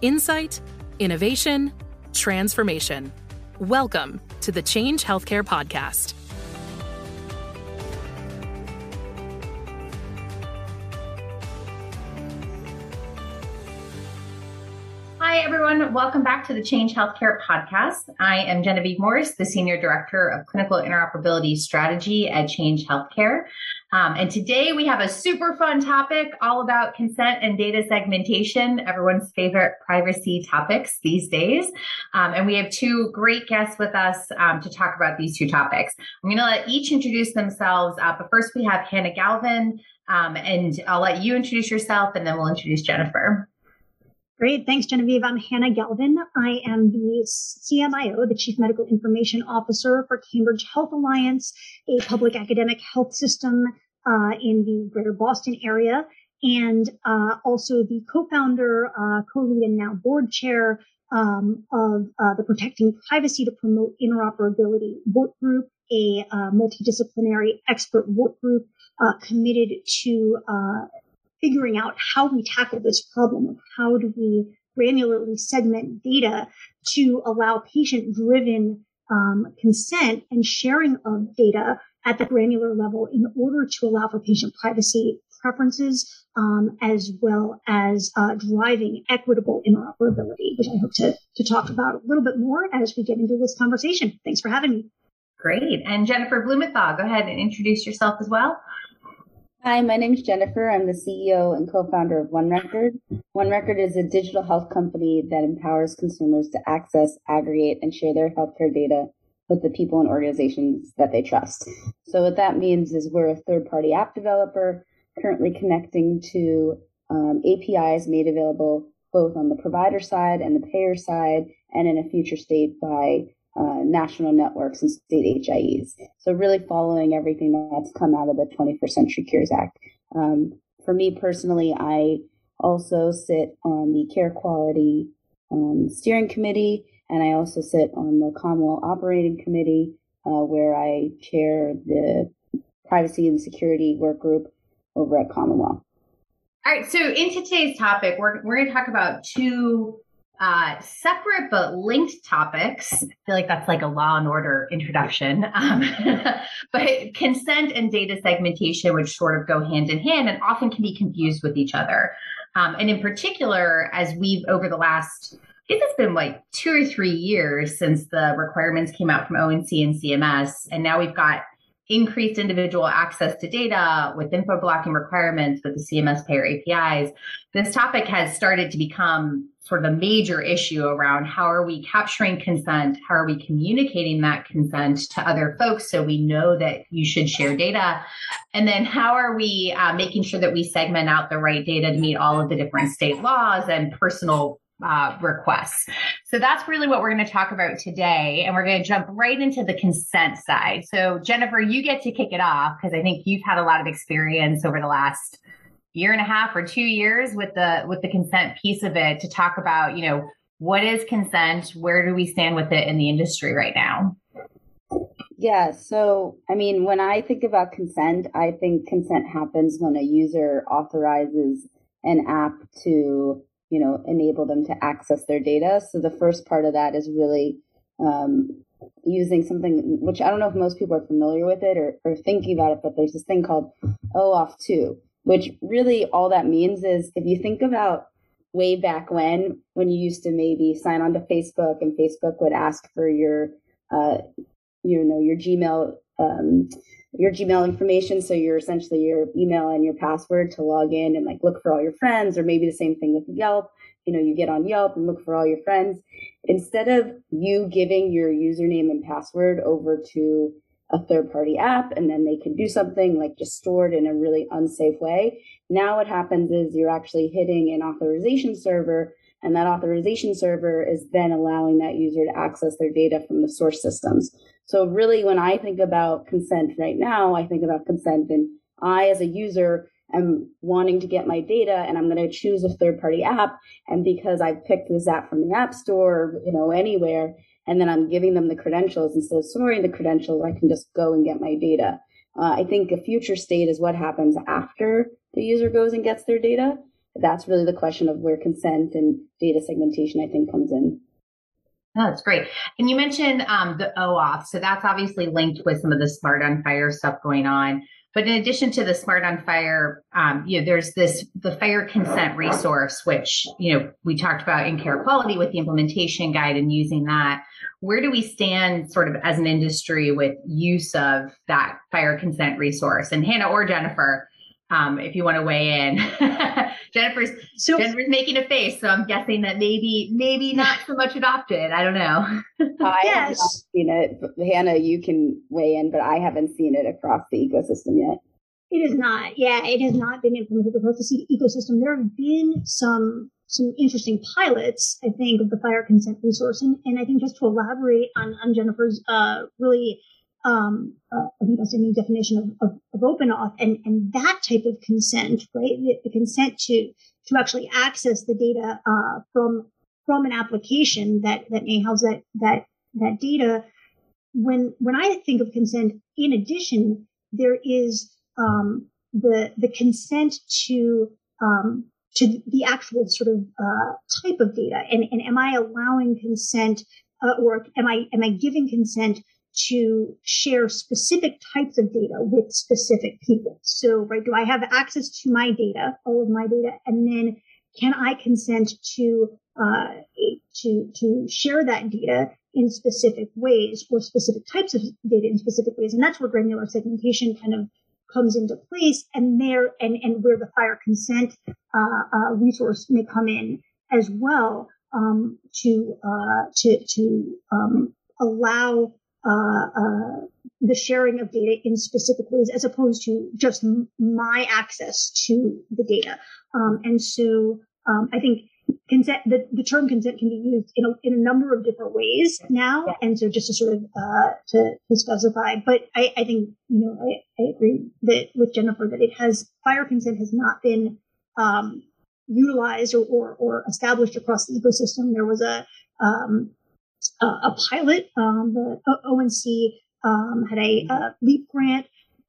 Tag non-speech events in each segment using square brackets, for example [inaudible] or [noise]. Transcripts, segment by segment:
Insight, innovation, transformation. Welcome to the Change Healthcare Podcast. Hi, everyone. Welcome back to the Change Healthcare podcast. I am Genevieve Morris, the Senior Director of Clinical Interoperability Strategy at Change Healthcare. Um, and today we have a super fun topic all about consent and data segmentation, everyone's favorite privacy topics these days. Um, and we have two great guests with us um, to talk about these two topics. I'm going to let each introduce themselves. Uh, but first, we have Hannah Galvin, um, and I'll let you introduce yourself, and then we'll introduce Jennifer. Great. Thanks, Genevieve. I'm Hannah Galvin. I am the CMIO, the Chief Medical Information Officer for Cambridge Health Alliance, a public academic health system uh, in the greater Boston area, and uh, also the co-founder, uh, co-lead, and now board chair um, of uh, the Protecting Privacy to Promote Interoperability Work Group, a uh, multidisciplinary expert work group committed to figuring out how we tackle this problem of how do we granularly segment data to allow patient driven um, consent and sharing of data at the granular level in order to allow for patient privacy preferences um, as well as uh, driving equitable interoperability, which I hope to, to talk about a little bit more as we get into this conversation. Thanks for having me. Great. And Jennifer Blumenthal, go ahead and introduce yourself as well. Hi, my name is Jennifer. I'm the CEO and co-founder of OneRecord. OneRecord is a digital health company that empowers consumers to access, aggregate, and share their healthcare data with the people and organizations that they trust. So what that means is we're a third-party app developer currently connecting to um, APIs made available both on the provider side and the payer side, and in a future state by uh, national networks and state HIEs. So really following everything that's come out of the 21st Century Cures Act. Um, for me personally, I also sit on the Carequality um, Steering Committee, and I also sit on the CommonWell Operating Committee, uh, where I chair the Privacy and Security Work Group over at CommonWell. All right, so in today's topic, we're, we're going to talk about two uh, separate but linked topics. I feel like that's like a law and order introduction. [laughs] Um, [laughs] but consent and data segmentation, which sort of go hand in hand and often can be confused with each other. Um, and in particular, as we've over the last, It's been like two or three years since the requirements came out from ONC and CMS, and now we've got increased individual access to data with info blocking requirements with the CMS payer APIs. This topic has started to become sort of a major issue around how are we capturing consent? How are we communicating that consent to other folks so we know that you should share data? And then how are we uh, making sure that we segment out the right data to meet all of the different state laws and personal uh, requests. So that's really what we're going to talk about today. And we're going to jump right into the consent side. So, Jennifer, you get to kick it off because I think you've had a lot of experience over the last year and a half or two years with the with the consent piece of it to talk about you know what is consent where do we stand with it in the industry right now yeah so i mean when i think about consent i think consent happens when a user authorizes an app to you know enable them to access their data. So the first part of that is really um, using something which i don't know if most people are familiar with it or, or thinking about it but there's this thing called oauth 2 which really all that means is if you think about way back when, when you used to maybe sign on to Facebook and Facebook would ask for your, uh, you know, your Gmail, um, your Gmail information. So you're essentially your email and your password to log in and like look for all your friends, or maybe the same thing with Yelp. You know, you get on Yelp and look for all your friends. Instead of you giving your username and password over to a third party app and then they can do something like just store it in a really unsafe way. Now what happens is you're actually hitting an authorization server and that authorization server is then allowing that user to access their data from the source systems. So really when I think about consent right now, I think about consent and I as a user am wanting to get my data and I'm going to choose a third party app. And because I've picked this app from the app store, you know, anywhere, and then I'm giving them the credentials instead of storing the credentials, I can just go and get my data. Uh, I think a future state is what happens after the user goes and gets their data. that's really the question of where consent and data segmentation, I think, comes in. Oh, that's great. And you mentioned um, the OAuth. So that's obviously linked with some of the SMART on FHIR stuff going on. But in addition to the SMART on FHIR, um, you know, there's this the FHIR consent resource, which you know we talked about in Carequality with the implementation guide and using that. Where do we stand, sort of as an industry, with use of that FHIR consent resource? And Hannah or Jennifer, um, if you want to weigh in. [laughs] Jennifer's so, Jennifer's making a face, so I'm guessing that maybe maybe not so much adopted. I don't know. [laughs] I yes. have not seen it. Hannah, you can weigh in, but I haven't seen it across the ecosystem yet. It is not. Yeah, it has not been implemented across the ecosystem. There have been some some interesting pilots, I think, of the FHIR consent resource, and, and I think just to elaborate on on Jennifer's uh, really um, uh, I think that's a new definition of, of, of open auth and, and that type of consent, right? The, the consent to, to actually access the data, uh, from, from an application that, that may house that, that, that data. When, when I think of consent, in addition, there is, um, the, the consent to, um, to the actual sort of, uh, type of data. And, and am I allowing consent, uh, or am I, am I giving consent to share specific types of data with specific people. So, right, do I have access to my data, all of my data, and then can I consent to uh, to to share that data in specific ways or specific types of data in specific ways? And that's where granular segmentation kind of comes into place, and there and and where the FHIR consent uh, uh, resource may come in as well um, to uh, to to um, allow uh, uh, the sharing of data in specific ways as opposed to just m- my access to the data. Um, and so um, I think consent, the, the term consent can be used in a, in a number of different ways now. Yeah. And so just to sort of, uh, to, to specify, but I, I think, you know, I, I agree that with Jennifer that it has, FHIR consent has not been, um, utilized or, or, or established across the ecosystem. There was a, um, uh, a pilot. Um, the ONC um, had a, a, LEAP grant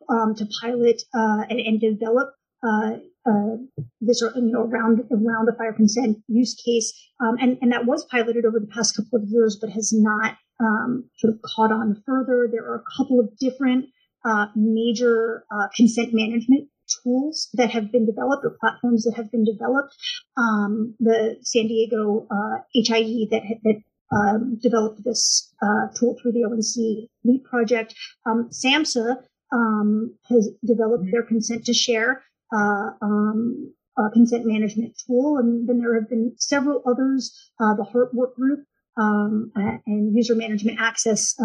um, to pilot uh, and, and, develop uh, uh this, you know, around around the FHIR consent use case, um, and and that was piloted over the past couple of years, but has not um, sort of caught on further. There are a couple of different uh, major uh, consent management tools that have been developed or platforms that have been developed. Um, the San Diego uh, HIE that, that um, developed this uh, tool through the ONC LEAP project. Um, SAMHSA um, has developed their consent to share uh, um, consent management tool, and then there have been several others. Uh, the HEART work group um, and user management access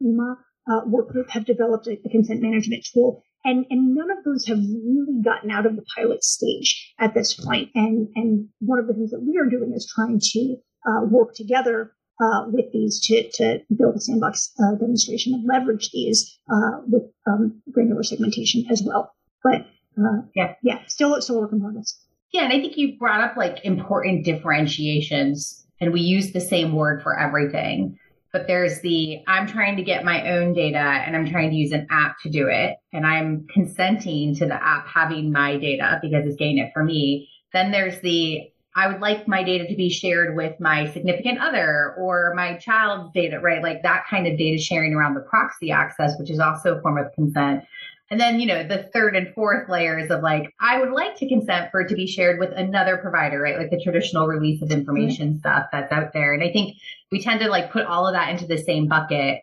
UMA uh, uh, work group have developed a, a consent management tool. And, and, none of those have really gotten out of the pilot stage at this point. And, and one of the things that we are doing is trying to uh, work together uh, with these to, to build a sandbox uh, demonstration and leverage these uh, with um, granular segmentation as well. But uh, yeah, yeah, still still work in progress. Yeah, and I think you brought up like important differentiations, and we use the same word for everything. But there's the I'm trying to get my own data and I'm trying to use an app to do it, and I'm consenting to the app having my data because it's getting it for me. Then there's the I would like my data to be shared with my significant other or my child's data, right? Like that kind of data sharing around the proxy access, which is also a form of consent. And then, you know, the third and fourth layers of like, I would like to consent for it to be shared with another provider, right? Like the traditional release of information mm-hmm. stuff that's out there. And I think we tend to like put all of that into the same bucket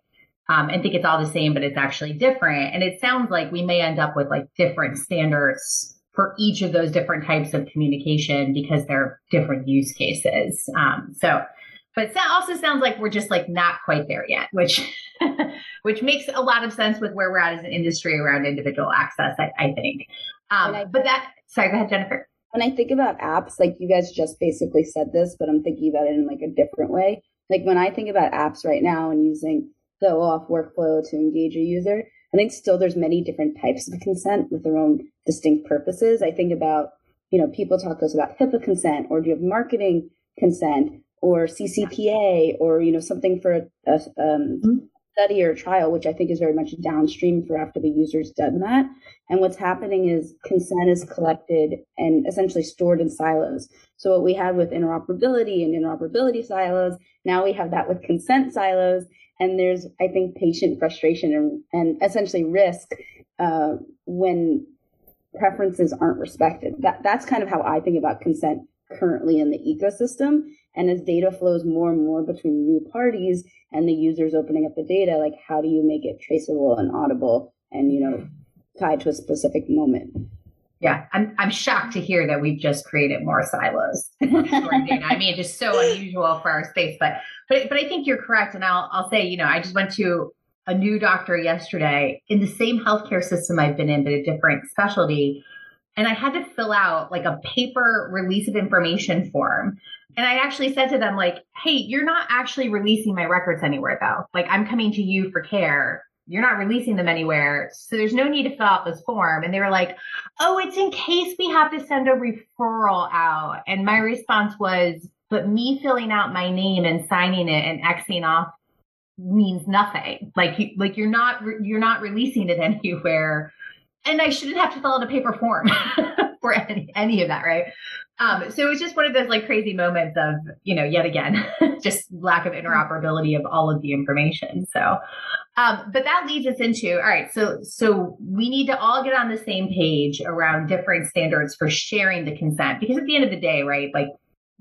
um, and think it's all the same, but it's actually different. And it sounds like we may end up with like different standards for each of those different types of communication because they're different use cases. Um, so, but that also sounds like we're just like not quite there yet, which [laughs] which makes a lot of sense with where we're at as an industry around individual access. I, I think. Um, I, but that sorry, go ahead, Jennifer. When I think about apps, like you guys just basically said this, but I'm thinking about it in like a different way. Like when I think about apps right now and using the OAuth workflow to engage a user, I think still there's many different types of consent with their own distinct purposes. I think about, you know, people talk to us about HIPAA consent, or do you have marketing consent, or CCPA, or you know, something for a, a, um, study or trial, which I think is very much downstream for after the user's done that. And what's happening is consent is collected and essentially stored in silos. So what we had with interoperability and interoperability silos, now we have that with consent silos. And there's, I think, patient frustration and, and essentially risk uh, when preferences aren't respected. That, that's kind of how I think about consent currently in the ecosystem. And as data flows more and more between new parties and the users opening up the data, like how do you make it traceable and audible and, you know, tied to a specific moment? Yeah, I'm I'm shocked to hear that we've just created more silos. [laughs] I mean, it's just so unusual for our space. But but but I think you're correct, and I'll I'll say, you know, I just went to a new doctor yesterday in the same healthcare system I've been in, but a different specialty. And I had to fill out like a paper release of information form. And I actually said to them, like, hey, you're not actually releasing my records anywhere though. Like I'm coming to you for care. You're not releasing them anywhere. So there's no need to fill out this form. And they were like, oh, it's in case we have to send a referral out. And my response was, but me filling out my name and signing it and Xing off means nothing. Like you, like you're not you're not releasing it [laughs] anywhere, and I shouldn't have to fill out a paper form [laughs] for any, any of that, right? Um, so it was just one of those like crazy moments of you know yet again [laughs] just lack of interoperability of all of the information. So, um, but that leads us into all right. So so we need to all get on the same page around different standards for sharing the consent because at the end of the day, right, like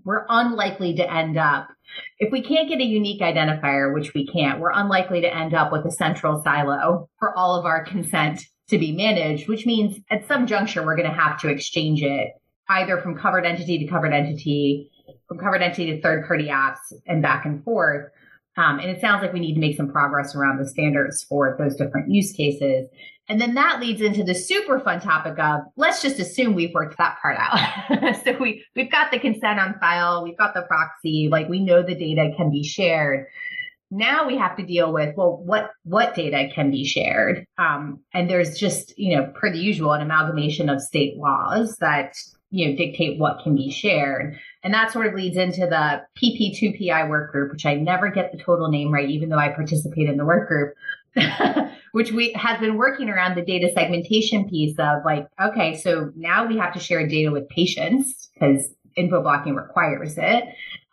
we're unlikely to end up if we can't get a unique identifier, which we can't, we're unlikely to end up with a central silo for all of our consent to be managed, which means at some juncture, we're going to have to exchange it either from covered entity to covered entity, from covered entity to third party apps, and back and forth. Um, and it sounds like we need to make some progress around the standards for those different use cases. And then that leads into the super fun topic of let's just assume we've worked that part out. [laughs] so we we've got the consent on file, we've got the proxy, like we know the data can be shared. Now we have to deal with well, what what data can be shared? Um, and there's just you know per the usual an amalgamation of state laws that you know dictate what can be shared. And that sort of leads into the PP2PI work group, which I never get the total name right, even though I participate in the work group. [laughs] which we has been working around the data segmentation piece of like, okay, so now we have to share data with patients because info blocking requires it,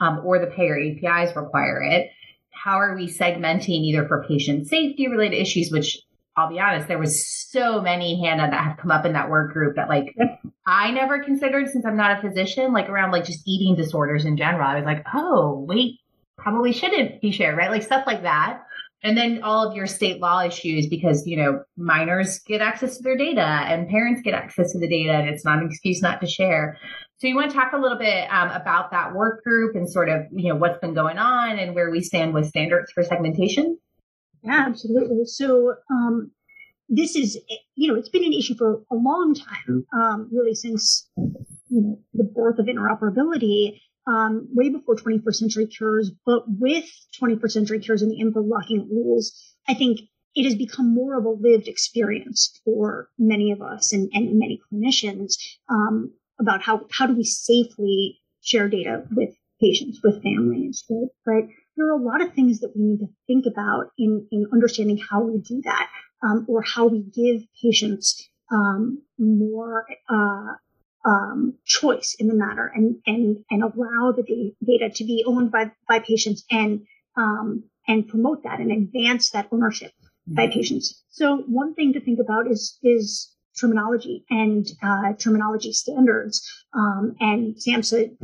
um, or the payer APIs require it. How are we segmenting either for patient safety related issues, which I'll be honest, there was so many Hannah that have come up in that work group that like I never considered since I'm not a physician, like around like just eating disorders in general. I was like, oh, wait, probably shouldn't be shared, right? Like stuff like that. And then all of your state law issues because, you know, minors get access to their data and parents get access to the data and it's not an excuse not to share. So you want to talk a little bit um, about that work group and sort of, you know, what's been going on and where we stand with standards for segmentation? Yeah, absolutely. So, um, this is, you know, it's been an issue for a long time, um, really since, you know, the birth of interoperability um, way before 21st century cures, but with 21st century cures and the info blocking rules, I think it has become more of a lived experience for many of us and, and many clinicians um, about how, how do we safely share data with patients, with families, right? There are a lot of things that we need to think about in, in understanding how we do that um, or how we give patients um, more uh, um, choice in the matter and and and allow the data to be owned by by patients and um, and promote that and advance that ownership mm-hmm. by patients. So one thing to think about is is terminology and uh, terminology standards. Um, and SAMHSA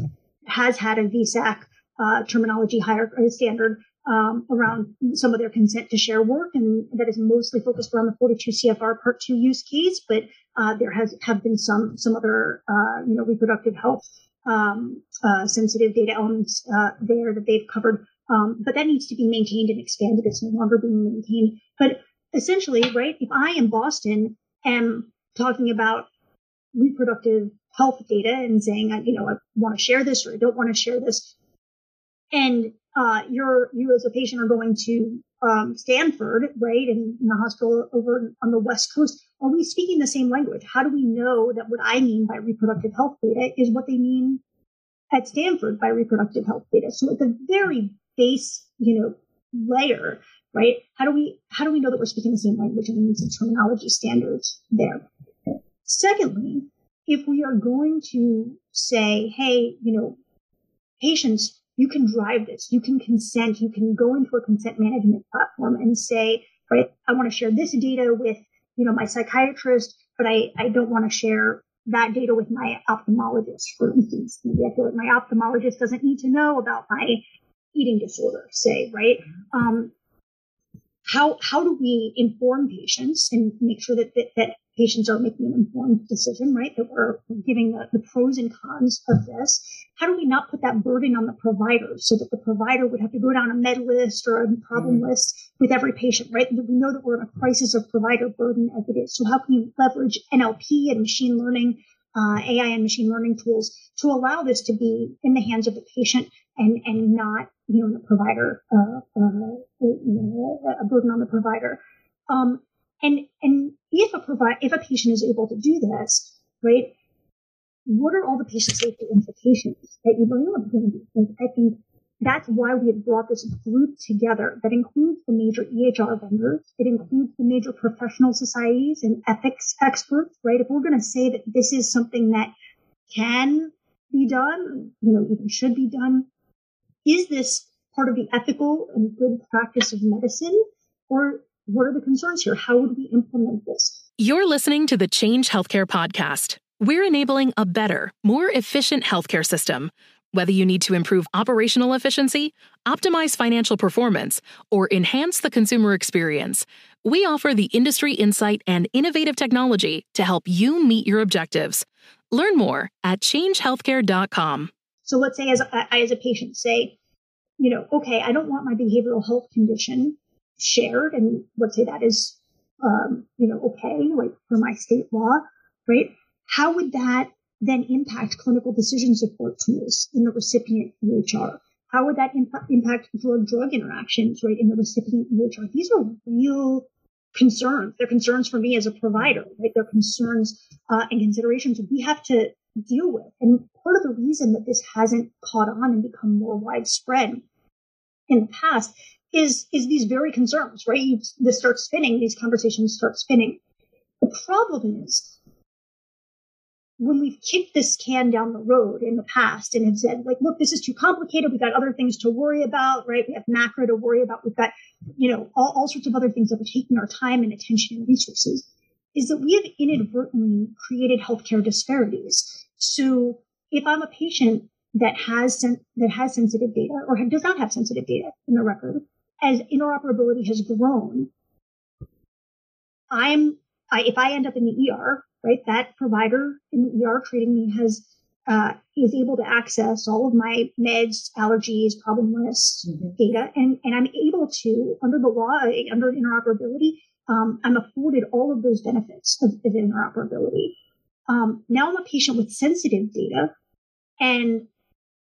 has had a VSAC uh, terminology hierarchy standard um, around some of their consent to share work, and that is mostly focused around the 42 CFR Part 2 use case. But uh, there has have been some some other uh, you know reproductive health um, uh, sensitive data elements uh, there that they've covered. Um, but that needs to be maintained and expanded. It's no longer being maintained. But essentially, right? If I in Boston am talking about reproductive health data and saying, you know, I want to share this or I don't want to share this, and uh, you're you as a patient are going to um, Stanford, right, in, in a hospital over on the West Coast. Are we speaking the same language? How do we know that what I mean by reproductive health data is what they mean at Stanford by reproductive health data? So at the very base, you know, layer, right? How do we how do we know that we're speaking the same language and we need some terminology standards there? Secondly, if we are going to say, hey, you know, patients, you can drive this, you can consent, you can go into a consent management platform and say, right, I want to share this data with, you know, my psychiatrist, but I, I don't want to share that data with my ophthalmologist, for instance. Maybe I feel like my ophthalmologist doesn't need to know about my eating disorder, say, right? Um, how how do we inform patients and make sure that that, that patients are making an informed decision, right? That we're giving the, the pros and cons of this. How do we not put that burden on the provider so that the provider would have to go down a med list or a problem mm list with every patient, right? We know that we're in a crisis of provider burden as it is. So how can you leverage NLP and machine learning, uh, AI and machine learning tools to allow this to be in the hands of the patient and, and not, you know, the provider, uh, uh, you know, a burden on the provider. Um, and and if a provide if a patient is able to do this, right, what are all the patient safety implications that you bring up? I think that's why we have brought this group together that includes the major EHR vendors. It includes the major professional societies and ethics experts, right? If we're going to say that this is something that can be done, you know, even should be done, is this part of the ethical and good practice of medicine? Or what are the concerns here? How would we implement this? You're listening to the Change Healthcare podcast. We're enabling a better, more efficient healthcare system. Whether you need to improve operational efficiency, optimize financial performance, or enhance the consumer experience, we offer the industry insight and innovative technology to help you meet your objectives. Learn more at changehealthcare.com. So let's say as I, as a patient say, you know, okay, I don't want my behavioral health condition shared, and let's say that is, um, you know, okay, like for my state law, right? How would that then impact clinical decision support tools in the recipient EHR? How would that imp- impact drug-drug interactions, right, in the recipient EHR? These are real concerns. They're concerns for me as a provider, right? They're concerns uh, and considerations we have to deal with. And part of the reason that this hasn't caught on and become more widespread in the past is is these very concerns, right? You, this starts spinning, these conversations start spinning. The problem is when we've kicked this can down the road in the past and have said, like, look, this is too complicated. We've got other things to worry about, right? We have MACRA to worry about. We've got, you know, all, all sorts of other things that are taking our time and attention and resources. Is that we have inadvertently created healthcare disparities. So if I'm a patient that has sen- that has sensitive data or does not have sensitive data in the record, as interoperability has grown, I'm I, if I end up in the ER, right, that provider in the ER treating me has uh, is able to access all of my meds, allergies, problem lists, mm-hmm. data, and and I'm able to under the law, under interoperability, um, I'm afforded all of those benefits of, of interoperability. Um, now I'm a patient with sensitive data, and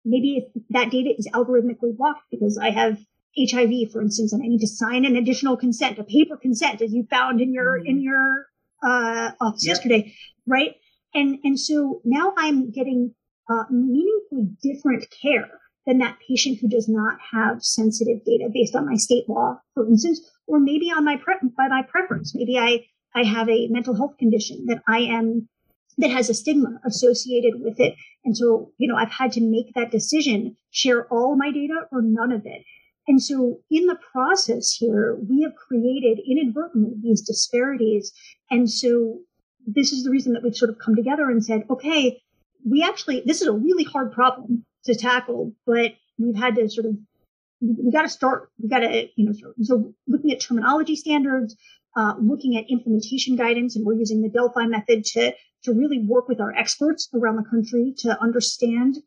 maybe that data is algorithmically blocked because I have HIV, for instance, and I need to sign an additional consent, a paper consent, as you found in your mm-hmm. in your uh, office yep. yesterday, right? And and so now I'm getting uh, meaningfully different care than that patient who does not have sensitive data based on my state law, for instance, or maybe on my pre- by my preference. Maybe I I have a mental health condition that I am that has a stigma associated with it. And so, you know, I've had to make that decision, share all my data or none of it. And so in the process here, we have created inadvertently these disparities. And so this is the reason that we've sort of come together and said, okay, we actually, this is a really hard problem to tackle, but we've had to sort of, we got to start, we got to, you know, so looking at terminology standards, uh, looking at implementation guidance, and we're using the Delphi method to, to really work with our experts around the country to understand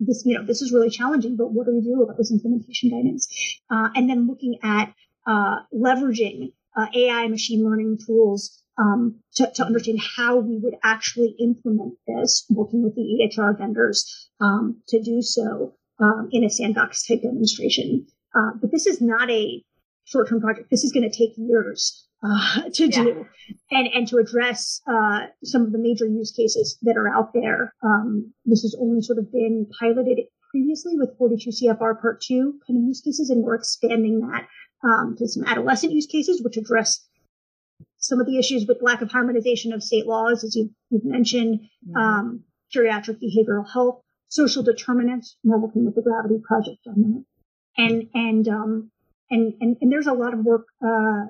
this, you know, this is really challenging, but what do we do about this implementation guidance? Uh, and then looking at uh, leveraging uh, AI machine learning tools um, to, to, understand how we would actually implement this, working with the EHR vendors um, to do so um, in a sandbox type demonstration. Uh, but this is not a short-term project. This is going to take years uh, to yeah. do and, and to address uh, some of the major use cases that are out there. Um, this has only sort of been piloted previously with 42 CFR Part 2 kind of use cases, and we're expanding that um, to some adolescent use cases, which address some of the issues with lack of harmonization of state laws, as you, have mentioned, mm-hmm. um, geriatric behavioral health, social determinants. We're working with the Gravity Project on that, and and um, and, and and there's a lot of work uh,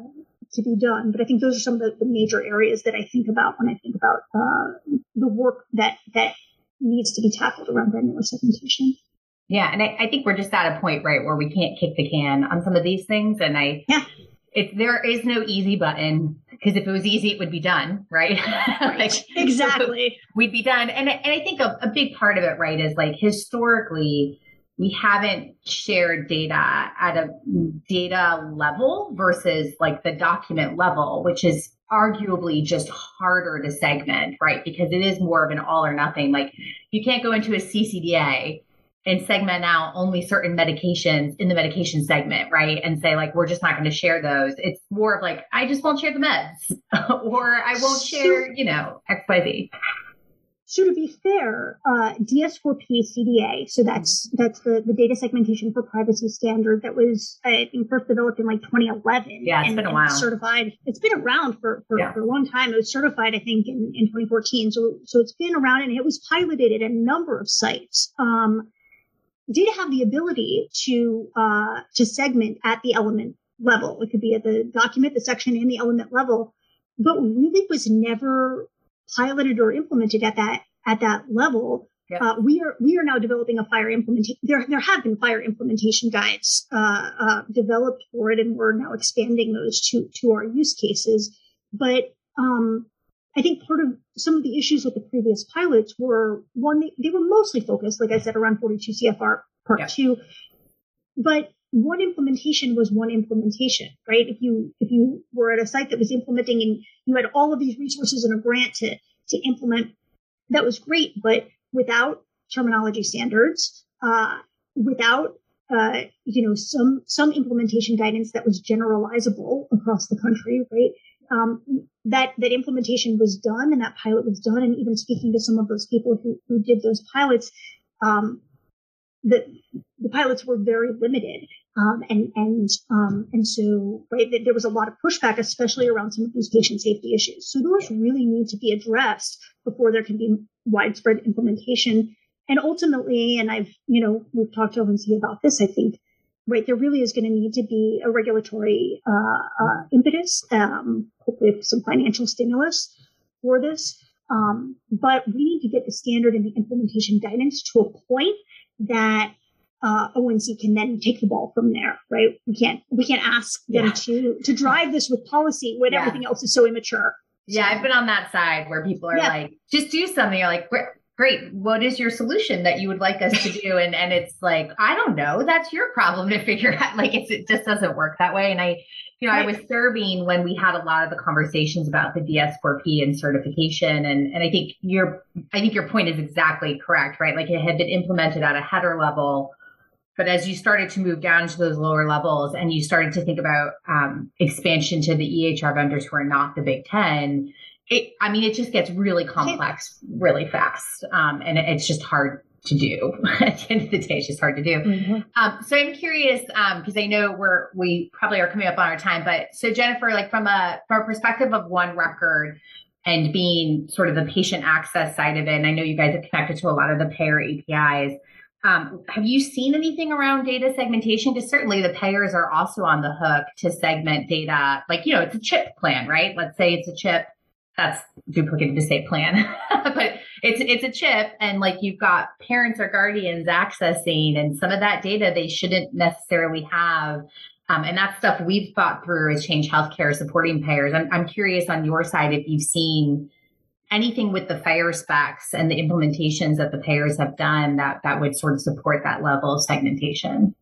to be done. But I think those are some of the, the major areas that I think about when I think about uh, the work that that needs to be tackled around granular segmentation. Yeah, and I, I, think we're just at a point, right, where we can't kick the can on some of these things. And I, yeah, if there is no easy button, because if it was easy, it would be done, right? [laughs] like, exactly, [laughs] we'd be done. And and I think a, a big part of it, right, is like historically we haven't shared data at a data level versus like the document level, which is arguably just harder to segment, right? Because it is more of an all or nothing. Like you can't go into a CCDA and segment out only certain medications in the medication segment, right? And say like, we're just not going to share those. It's more of like, I just won't share the meds [laughs] or I won't share, you know, XYZ. So to be fair, uh, DS4P CDA, so that's that's the, the data segmentation for privacy standard that was I think first developed in like 2011. Yeah, it's and, been a while. Certified. It's been around for for, yeah. for, a long time. It was certified, I think, in, in 2014. So so it's been around and it was piloted at a number of sites. Um, did have the ability to uh, to segment at the element level. It could be at the document, the section, and the element level, but really was never piloted or implemented at that at that level. Yep. Uh, we are we are now developing a FHIR implementation. There there have been FHIR implementation guides uh, uh, developed for it, and we're now expanding those to to our use cases. But um, I think part of some of the issues with the previous pilots were one they, they were mostly focused, like I said, around 42 CFR Part yep. Two, but one implementation was one implementation, right? If you if you were at a site that was implementing and you had all of these resources and a grant to to implement, that was great. But without terminology standards, uh, without uh, you know some some implementation guidance that was generalizable across the country, right? Um, that that implementation was done and that pilot was done, and even speaking to some of those people who who did those pilots, um, the the pilots were very limited. Um, and and um, and so right, there was a lot of pushback, especially around some of these patient safety issues. So those really need to be addressed before there can be widespread implementation. And ultimately, and I've you know we've talked to ONC about this. I think right there really is going to need to be a regulatory uh, uh, impetus, um, hopefully some financial stimulus for this. Um, but we need to get the standard and the implementation guidance to a point that uh, ONC can then take the ball from there, right? We can't we can't ask them yeah. to to drive this with policy when yeah. everything else is so immature. Yeah, I've been on that side where people are yeah. like, just do something. You're like, great. What is your solution that you would like us to do? And and it's like, I don't know. That's your problem to figure out. [laughs] Like, it's, it just doesn't work that way. And I, you know, I was serving when we had a lot of the conversations about the DS4P and certification. And and I think your I think your point is exactly correct, right? Like it had been implemented at a header level but as you started to move down to those lower levels and you started to think about um, expansion to the EHR vendors who are not the Big Ten, it, I mean, it just gets really complex really fast. Um, and it's just hard to do. [laughs] At the end of the day, it's just hard to do. Mm-hmm. Um, so I'm curious because um, I know we're we probably are coming up on our time, but so Jennifer, like from a from a perspective of OneRecord and being sort of the patient access side of it, and I know you guys have connected to a lot of the payer APIs. Um, have you seen anything around data segmentation? Because certainly the payers are also on the hook to segment data. Like, you know, it's a CHIP plan, right? Let's say it's a CHIP that's duplicated to say plan, [laughs] but it's it's a CHIP, and like you've got parents or guardians accessing, and some of that data they shouldn't necessarily have. Um, and that's stuff we've thought through as Change Healthcare supporting payers. I'm, I'm curious on your side if you've seen anything with the FHIR specs and the implementations that the payers have done that that would sort of support that level of segmentation.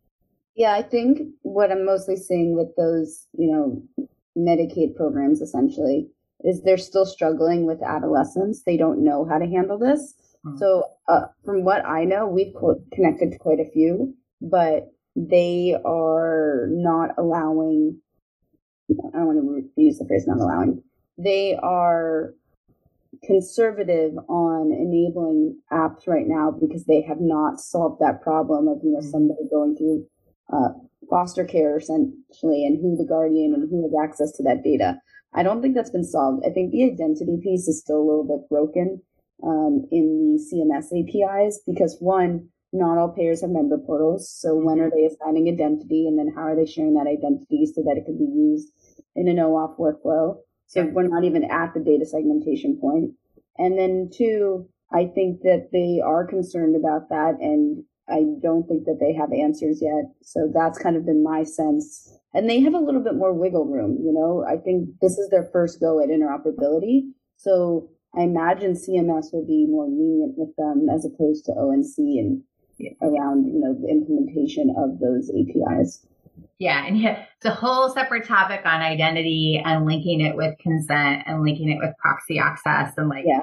Yeah, I think what I'm mostly seeing with those, you know, Medicaid programs essentially is they're still struggling with adolescents. They don't know how to handle this. Mm-hmm. So, uh, from what I know, we've co- connected to quite a few, but they are not allowing. I don't want to use the phrase not allowing. They are conservative on enabling apps right now because they have not solved that problem of you know mm-hmm. somebody going through uh, foster care essentially and who the guardian and who has access to that data. I don't think that's been solved. I think the identity piece is still a little bit broken um, in the CMS APIs because one, not all payers have member portals. So when are they assigning identity and then how are they sharing that identity so that it can be used in an OAuth workflow? So we're not even at the data segmentation point. And then two, I think that they are concerned about that and I don't think that they have answers yet. So that's kind of been my sense. And they have a little bit more wiggle room, you know. I think this is their first go at interoperability. So I imagine CMS will be more lenient with them as opposed to ONC and around, you know, the implementation of those APIs. Yeah, and yeah, it's a whole separate topic on identity and linking it with consent and linking it with proxy access and like yeah.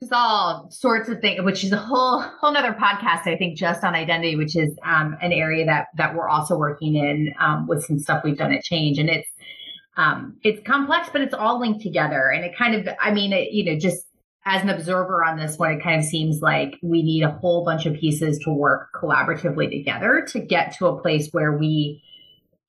just all sorts of things, which is a whole whole nother podcast, I think, just on identity, which is um, an area that that we're also working in um, with some stuff we've done at Change, and it's um, it's complex, but it's all linked together, and it kind of, I mean, it, you know, just as an observer on this one, it kind of seems like we need a whole bunch of pieces to work collaboratively together to get to a place where we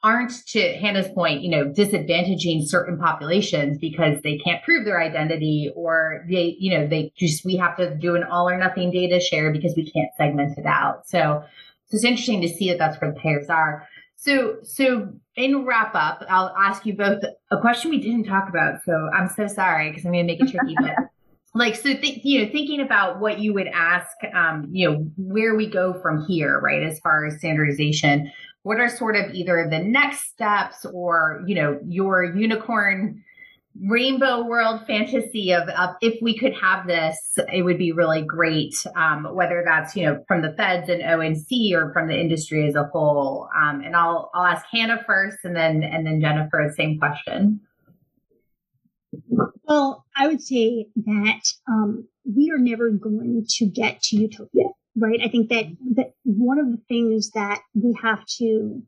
aren't to Hannah's point, you know, disadvantaging certain populations because they can't prove their identity or they, you know, they just, we have to do an all or nothing data share because we can't segment it out. So, so it's interesting to see that that's where the payers are. So, so in wrap up, I'll ask you both a question we didn't talk about. So I'm so sorry because I'm going to make it tricky, but [laughs] like, so think, you know, thinking about what you would ask, um, you know, where we go from here, right? As far as standardization, what are sort of either the next steps or you know your unicorn rainbow world fantasy of, of if we could have this it would be really great um, whether that's you know from the feds and onc or from the industry as a whole. Um, and i'll i'll ask hannah first and then and then jennifer same question. Well i would say that um, we are never going to get to utopia right? I think that, that one of the things that we have to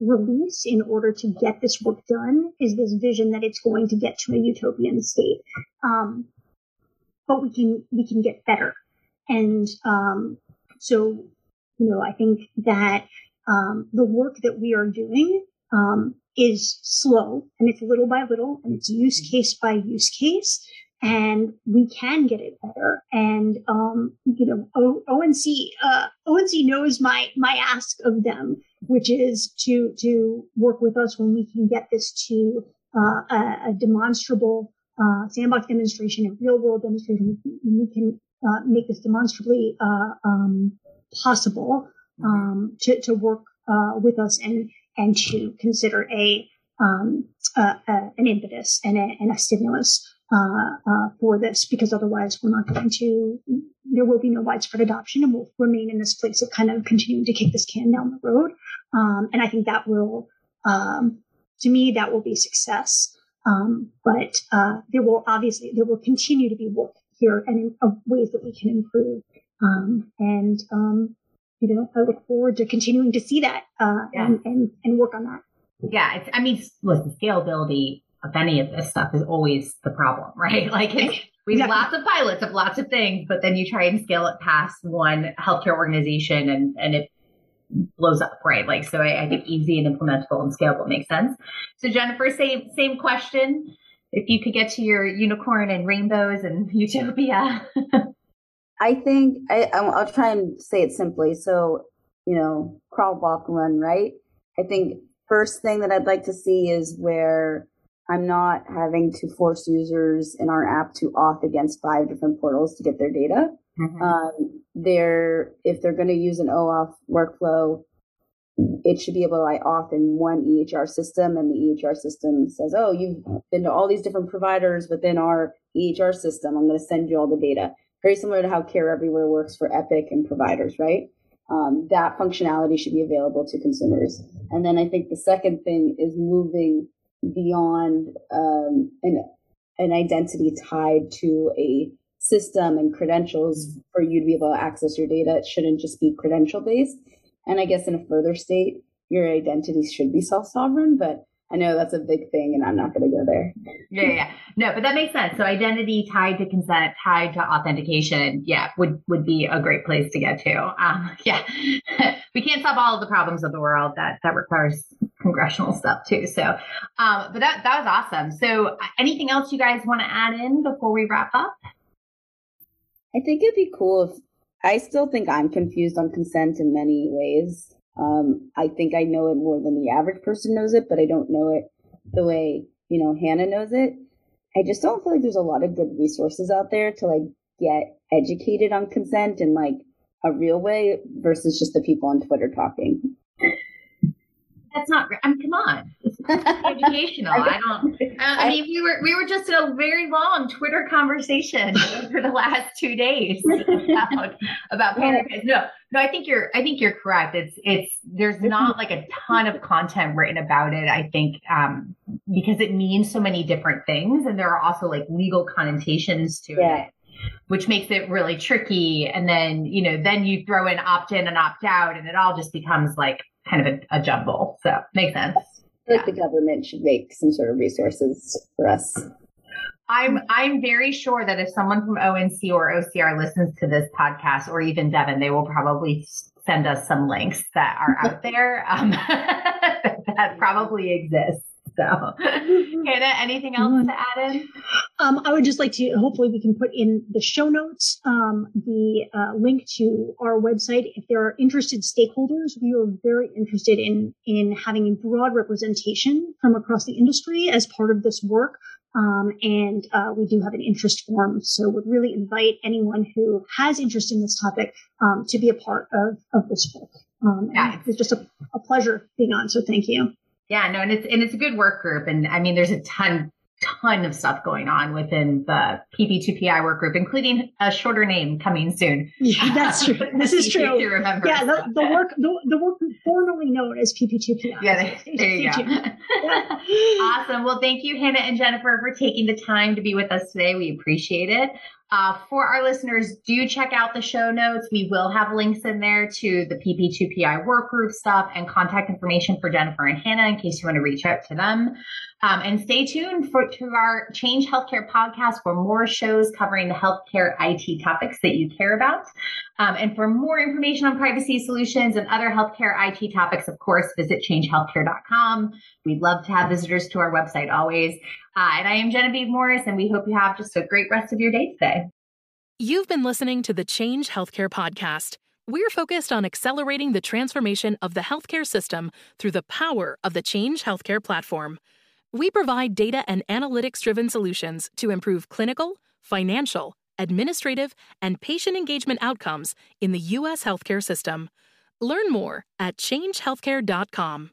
release in order to get this work done is this vision that it's going to get to a utopian state. Um, but we can, we can get better. And, um, so, you know, I think that, um, the work that we are doing, um, is slow and it's little by little and it's use case by use case and we can get it better. And um, you know, o- ONC uh, ONC knows my my ask of them, which is to to work with us when we can get this to uh, a, a, demonstrable uh, sandbox demonstration, a real world demonstration. We can uh, make this demonstrably uh, um, possible um, to to work uh, with us and and to consider a um, an impetus and a, and a stimulus uh, uh, for this because otherwise we're not going to there will be no widespread adoption and we'll remain in this place of kind of continuing to kick this can down the road. Um, and i think that will um, to me that will be success. Um, but uh, there will obviously there will continue to be work here and in, ways that we can improve. Um, and um, you know i look forward to continuing to see that uh, yeah. and, and and work on that. Yeah i mean listen scalability of any of this stuff is always the problem, [laughs] right? Like [laughs] we have lots of pilots of lots of things, but then you try and scale it past one healthcare organization and, and it blows up, right? Like, so I, I think easy and implementable and scalable makes sense. So Jennifer, same, same question. If you could get to your unicorn and rainbows and [laughs] utopia. I think I, I'll try and say it simply. So, you know, crawl, walk, run, right? I think first thing that I'd like to see is where I'm not having to force users in our app to auth against five different portals to get their data. Mm-hmm. Um, they're if they're going to use an OAuth workflow, it should be able to like auth in one EHR system, and the EHR system says, "Oh, you've been to all these different providers within our EHR system. I'm going to send you all the data." Very similar to how Care Everywhere works for Epic and providers, right? Um, that functionality should be available to consumers. And then I think the second thing is moving beyond um, an an identity tied to a system and credentials for you to be able to access your data. It shouldn't just be credential based. And I guess in a further state, your identity should be self sovereign. But I know that's a big thing, and I'm not going to go there. Yeah, yeah, no, but that makes sense. So identity tied to consent, tied to authentication, yeah, would would be a great place to get to. Um, [laughs] yeah, [laughs] we can't solve all of the problems of the world. That that requires congressional stuff too. So, um, but that that was awesome. So, anything else you guys want to add in before we wrap up? I think it'd be cool if I still think I'm confused on consent in many ways. Um, I think I know it more than the average person knows it, but I don't know it the way, you know, Hannah knows it. I just don't feel like there's a lot of good resources out there to like get educated on consent in like a real way versus just the people on Twitter talking. That's not. I mean, come on. It's [laughs] educational. I don't. I mean, we were we were just in a very long Twitter conversation [laughs] for the last two days about about parenthood. No, no. I think you're. I think you're correct. It's it's. There's not like a ton of content written about it. I think um, because it means so many different things, and there are also like legal connotations to yeah. it which makes it really tricky. And then, you know, then you throw in opt in and opt out, and it all just becomes like kind of a, a jumble. So makes sense. I like yeah. the government should make some sort of resources for us. I'm I'm very sure that if someone from ONC or OCR listens to this podcast, or even Devin, they will probably send us some links that are out [laughs] there um, [laughs] that probably exist. So, [laughs] Hannah, anything else to add in? Um, I would just like to, hopefully, we can put in the show notes um, the uh, link to our website. If there are interested stakeholders, we are very interested in in having a broad representation from across the industry as part of this work. Um, and uh, we do have an interest form, so would really invite anyone who has interest in this topic um, to be a part of of this work. Um, yeah. It's just a, a pleasure being on. So thank you. Yeah, no, and it's and it's a good work group, and I mean, there's a ton ton of stuff going on within the PP2PI work group, including a shorter name coming soon. Yeah, that's true. [laughs] This is true. Remember. Yeah, the, the work the, the work formerly known as PP2PI. Yeah, there, there you go. [laughs] awesome. Well, thank you, Hannah and Jennifer, for taking the time to be with us today. We appreciate it. Uh, for our listeners, do check out the show notes. We will have links in there to the PP2PI work group stuff and contact information for Jennifer and Hannah in case you want to reach out to them. Um, and stay tuned for to our Change Healthcare podcast for more shows covering the healthcare IT topics that you care about. Um, and for more information on privacy solutions and other healthcare IT topics, of course, visit changehealthcare.com. We'd love to have visitors to our website always. Uh, and I am Genevieve Morris, and we hope you have just a great rest of your day today. You've been listening to the Change Healthcare podcast. We're focused on accelerating the transformation of the healthcare system through the power of the Change Healthcare platform. We provide data and analytics driven solutions to improve clinical, financial, administrative, and patient engagement outcomes in the U.S. healthcare system. Learn more at changehealthcare.com.